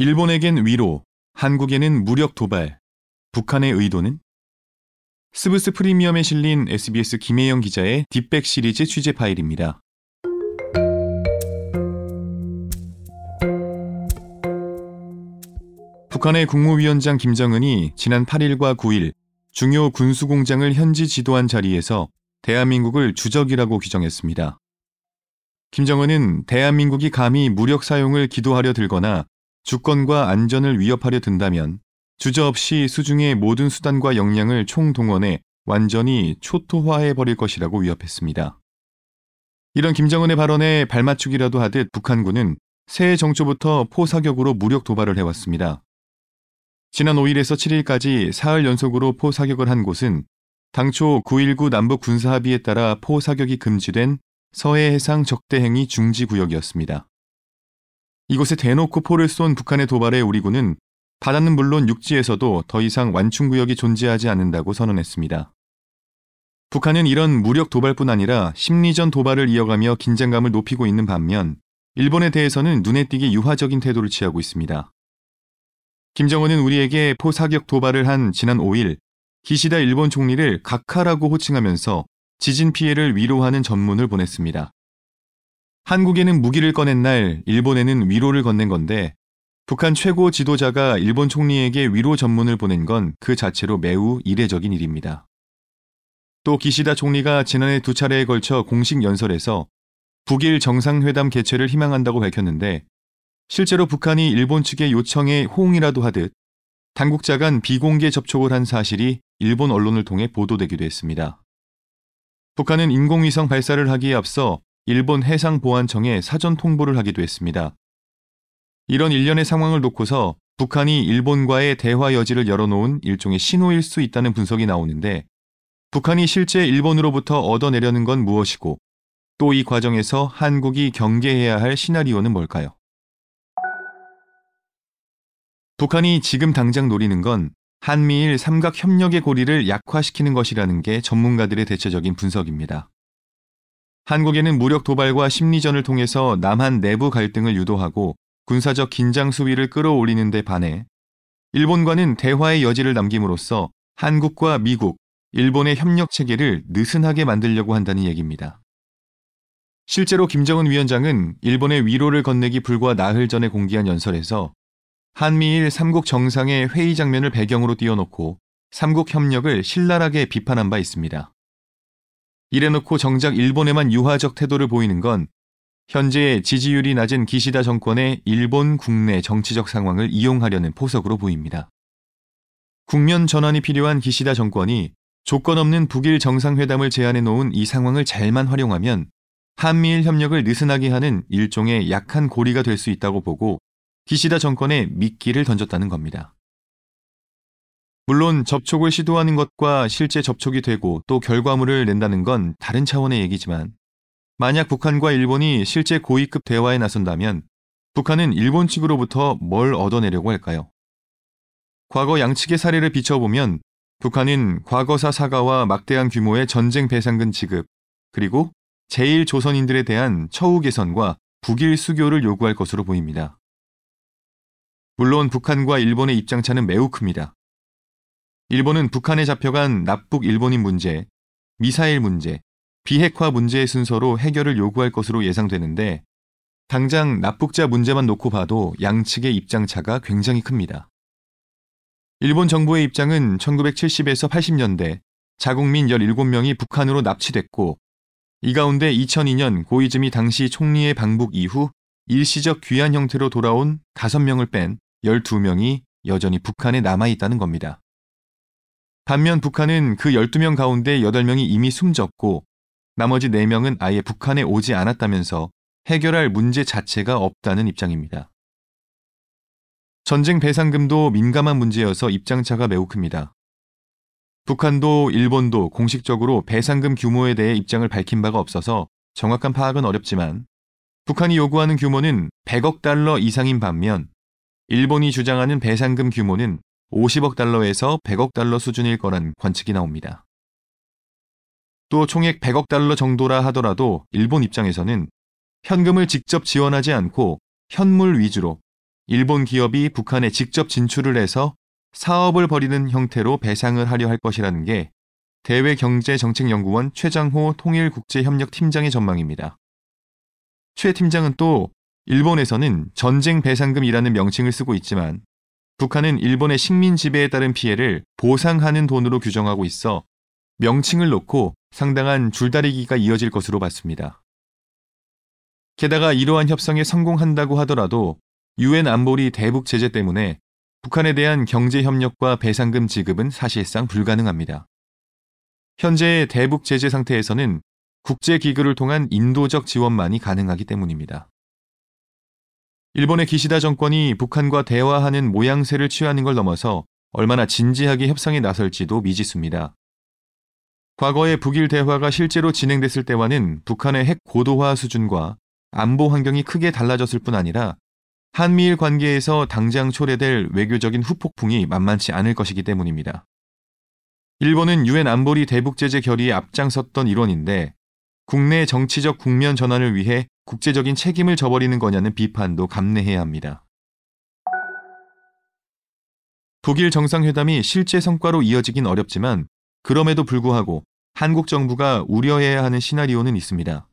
일본에겐 위로, 한국에는 무력 도발. 북한의 의도는? 스브스 프리미엄에 실린 SBS 김혜영 기자의 딥백 시리즈 취재 파일입니다. 북한의 국무위원장 김정은이 지난 8일과 9일 중요 군수공장을 현지 지도한 자리에서 대한민국을 주적이라고 규정했습니다. 김정은은 대한민국이 감히 무력 사용을 기도하려 들거나 주권과 안전을 위협하려 든다면 주저없이 수중의 모든 수단과 역량을 총동원해 완전히 초토화해 버릴 것이라고 위협했습니다. 이런 김정은의 발언에 발맞추기라도 하듯 북한군은 새해 정초부터 포사격으로 무력 도발을 해왔습니다. 지난 5일에서 7일까지 사흘 연속으로 포사격을 한 곳은 당초 9.19 남북 군사합의에 따라 포사격이 금지된 서해 해상 적대행위 중지 구역이었습니다. 이곳에 대놓고 포를 쏜 북한의 도발에 우리 군은 바다는 물론 육지에서도 더 이상 완충구역이 존재하지 않는다고 선언했습니다. 북한은 이런 무력 도발뿐 아니라 심리전 도발을 이어가며 긴장감을 높이고 있는 반면 일본에 대해서는 눈에 띄게 유화적인 태도를 취하고 있습니다. 김정은은 우리에게 포 사격 도발을 한 지난 5일 기시다 일본 총리를 각하라고 호칭하면서 지진 피해를 위로하는 전문을 보냈습니다. 한국에는 무기를 꺼낸 날 일본에는 위로를 건넨 건데 북한 최고 지도자가 일본 총리에게 위로 전문을 보낸 건 그 자체로 매우 이례적인 일입니다. 또 기시다 총리가 지난해 두 차례에 걸쳐 공식 연설에서 북일 정상회담 개최를 희망한다고 밝혔는데 실제로 북한이 일본 측의 요청에 호응이라도 하듯 당국자 간 비공개 접촉을 한 사실이 일본 언론을 통해 보도되기도 했습니다. 북한은 인공위성 발사를 하기에 앞서 일본 해상보안청에 사전 통보를 하기도 했습니다. 이런 일련의 상황을 놓고서 북한이 일본과의 대화 여지를 열어놓은 일종의 신호일 수 있다는 분석이 나오는데 북한이 실제 일본으로부터 얻어내려는 건 무엇이고 또 이 과정에서 한국이 경계해야 할 시나리오는 뭘까요? 북한이 지금 당장 노리는 건 한미일 삼각 협력의 고리를 약화시키는 것이라는 게 전문가들의 대체적인 분석입니다. 한국에는 무력 도발과 심리전을 통해서 남한 내부 갈등을 유도하고 군사적 긴장 수위를 끌어올리는 데 반해 일본과는 대화의 여지를 남김으로써 한국과 미국, 일본의 협력 체계를 느슨하게 만들려고 한다는 얘기입니다. 실제로 김정은 위원장은 일본의 위로를 건네기 불과 나흘 전에 공개한 연설에서 한미일 3국 정상의 회의 장면을 배경으로 띄워놓고 3국 협력을 신랄하게 비판한 바 있습니다. 이래놓고 정작 일본에만 유화적 태도를 보이는 건 현재 지지율이 낮은 기시다 정권의 일본 국내 정치적 상황을 이용하려는 포석으로 보입니다. 국면 전환이 필요한 기시다 정권이 조건 없는 북일 정상회담을 제안해 놓은 이 상황을 잘만 활용하면 한미일 협력을 느슨하게 하는 일종의 약한 고리가 될 수 있다고 보고 기시다 정권에 미끼를 던졌다는 겁니다. 물론 접촉을 시도하는 것과 실제 접촉이 되고 또 결과물을 낸다는 건 다른 차원의 얘기지만 만약 북한과 일본이 실제 고위급 대화에 나선다면 북한은 일본 측으로부터 뭘 얻어내려고 할까요? 과거 양측의 사례를 비춰보면 북한은 과거사 사과와 막대한 규모의 전쟁 배상금 지급, 그리고 제1조선인들에 대한 처우 개선과 북일 수교를 요구할 것으로 보입니다. 물론 북한과 일본의 입장차는 매우 큽니다. 일본은 북한에 잡혀간 납북 일본인 문제, 미사일 문제, 비핵화 문제의 순서로 해결을 요구할 것으로 예상되는데 당장 납북자 문제만 놓고 봐도 양측의 입장차가 굉장히 큽니다. 일본 정부의 입장은 1970에서 80년대 자국민 17명이 북한으로 납치됐고 이 가운데 2002년 고이즈미 당시 총리의 방북 이후 일시적 귀환 형태로 돌아온 5명을 뺀 12명이 여전히 북한에 남아 있다는 겁니다. 반면 북한은 그 12명 가운데 8명이 이미 숨졌고 나머지 4명은 아예 북한에 오지 않았다면서 해결할 문제 자체가 없다는 입장입니다. 전쟁 배상금도 민감한 문제여서 입장차가 매우 큽니다. 북한도 일본도 공식적으로 배상금 규모에 대해 입장을 밝힌 바가 없어서 정확한 파악은 어렵지만 북한이 요구하는 규모는 100억 달러 이상인 반면 일본이 주장하는 배상금 규모는 50억 달러에서 100억 달러 수준일 거란 관측이 나옵니다. 또 총액 100억 달러 정도라 하더라도 일본 입장에서는 현금을 직접 지원하지 않고 현물 위주로 일본 기업이 북한에 직접 진출을 해서 사업을 벌이는 형태로 배상을 하려 할 것이라는 게 대외경제정책연구원 최장호 통일국제협력팀장의 전망입니다. 최 팀장은 또 일본에서는 전쟁 배상금이라는 명칭을 쓰고 있지만 북한은 일본의 식민 지배에 따른 피해를 보상하는 돈으로 규정하고 있어 명칭을 놓고 상당한 줄다리기가 이어질 것으로 봤습니다. 게다가 이러한 협상에 성공한다고 하더라도 유엔 안보리 대북 제재 때문에 북한에 대한 경제 협력과 배상금 지급은 사실상 불가능합니다. 현재의 대북 제재 상태에서는 국제 기구를 통한 인도적 지원만이 가능하기 때문입니다. 일본의 기시다 정권이 북한과 대화하는 모양새를 취하는 걸 넘어서 얼마나 진지하게 협상에 나설지도 미지수입니다. 과거의 북일 대화가 실제로 진행됐을 때와는 북한의 핵 고도화 수준과 안보 환경이 크게 달라졌을 뿐 아니라 한미일 관계에서 당장 초래될 외교적인 후폭풍이 만만치 않을 것이기 때문입니다. 일본은 유엔 안보리 대북 제재 결의에 앞장섰던 일원인데 국내 정치적 국면 전환을 위해 국제적인 책임을 져버리는 거냐는 비판도 감내해야 합니다. 북일 정상회담이 실제 성과로 이어지긴 어렵지만 그럼에도 불구하고 한국 정부가 우려해야 하는 시나리오는 있습니다.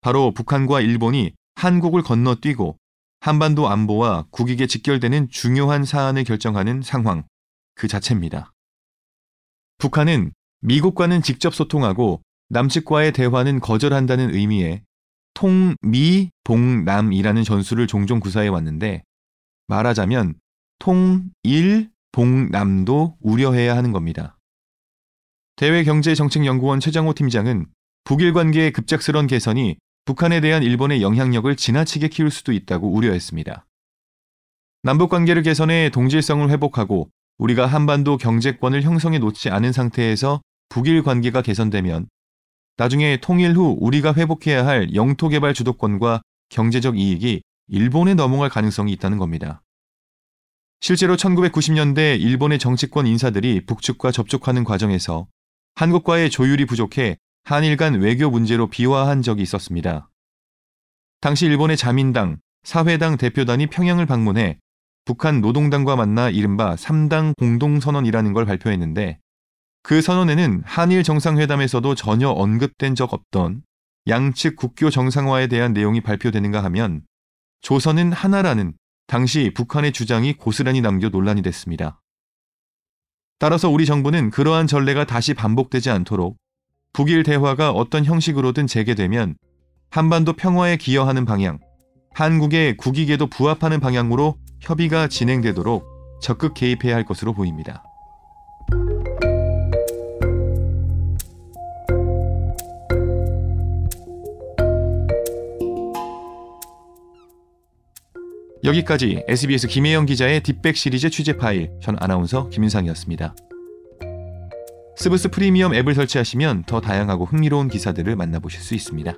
바로 북한과 일본이 한국을 건너뛰고 한반도 안보와 국익에 직결되는 중요한 사안을 결정하는 상황 그 자체입니다. 북한은 미국과는 직접 소통하고 남측과의 대화는 거절한다는 의미의 통미봉남이라는 전술을 종종 구사해 왔는데 말하자면 통일봉남도 우려해야 하는 겁니다. 대외경제정책연구원 최장호 팀장은 북일 관계의 급작스런 개선이 북한에 대한 일본의 영향력을 지나치게 키울 수도 있다고 우려했습니다. 남북 관계를 개선해 동질성을 회복하고 우리가 한반도 경제권을 형성해 놓지 않은 상태에서 북일 관계가 개선되면 나중에 통일 후 우리가 회복해야 할 영토 개발 주도권과 경제적 이익이 일본에 넘어갈 가능성이 있다는 겁니다. 실제로 1990년대 일본의 정치권 인사들이 북측과 접촉하는 과정에서 한국과의 조율이 부족해 한일 간 외교 문제로 비화한 적이 있었습니다. 당시 일본의 자민당, 사회당 대표단이 평양을 방문해 북한 노동당과 만나 이른바 3당 공동선언이라는 걸 발표했는데 그 선언에는 한일 정상회담에서도 전혀 언급된 적 없던 양측 국교 정상화에 대한 내용이 발표되는가 하면 조선은 하나라는 당시 북한의 주장이 고스란히 남겨 논란이 됐습니다. 따라서 우리 정부는 그러한 전례가 다시 반복되지 않도록 북일 대화가 어떤 형식으로든 재개되면 한반도 평화에 기여하는 방향, 한국의 국익에도 부합하는 방향으로 협의가 진행되도록 적극 개입해야 할 것으로 보입니다. 여기까지 SBS 김혜영 기자의 딥백 시리즈 취재 파일, 전 아나운서 김인상이었습니다. 스브스 프리미엄 앱을 설치하시면 더 다양하고 흥미로운 기사들을 만나보실 수 있습니다.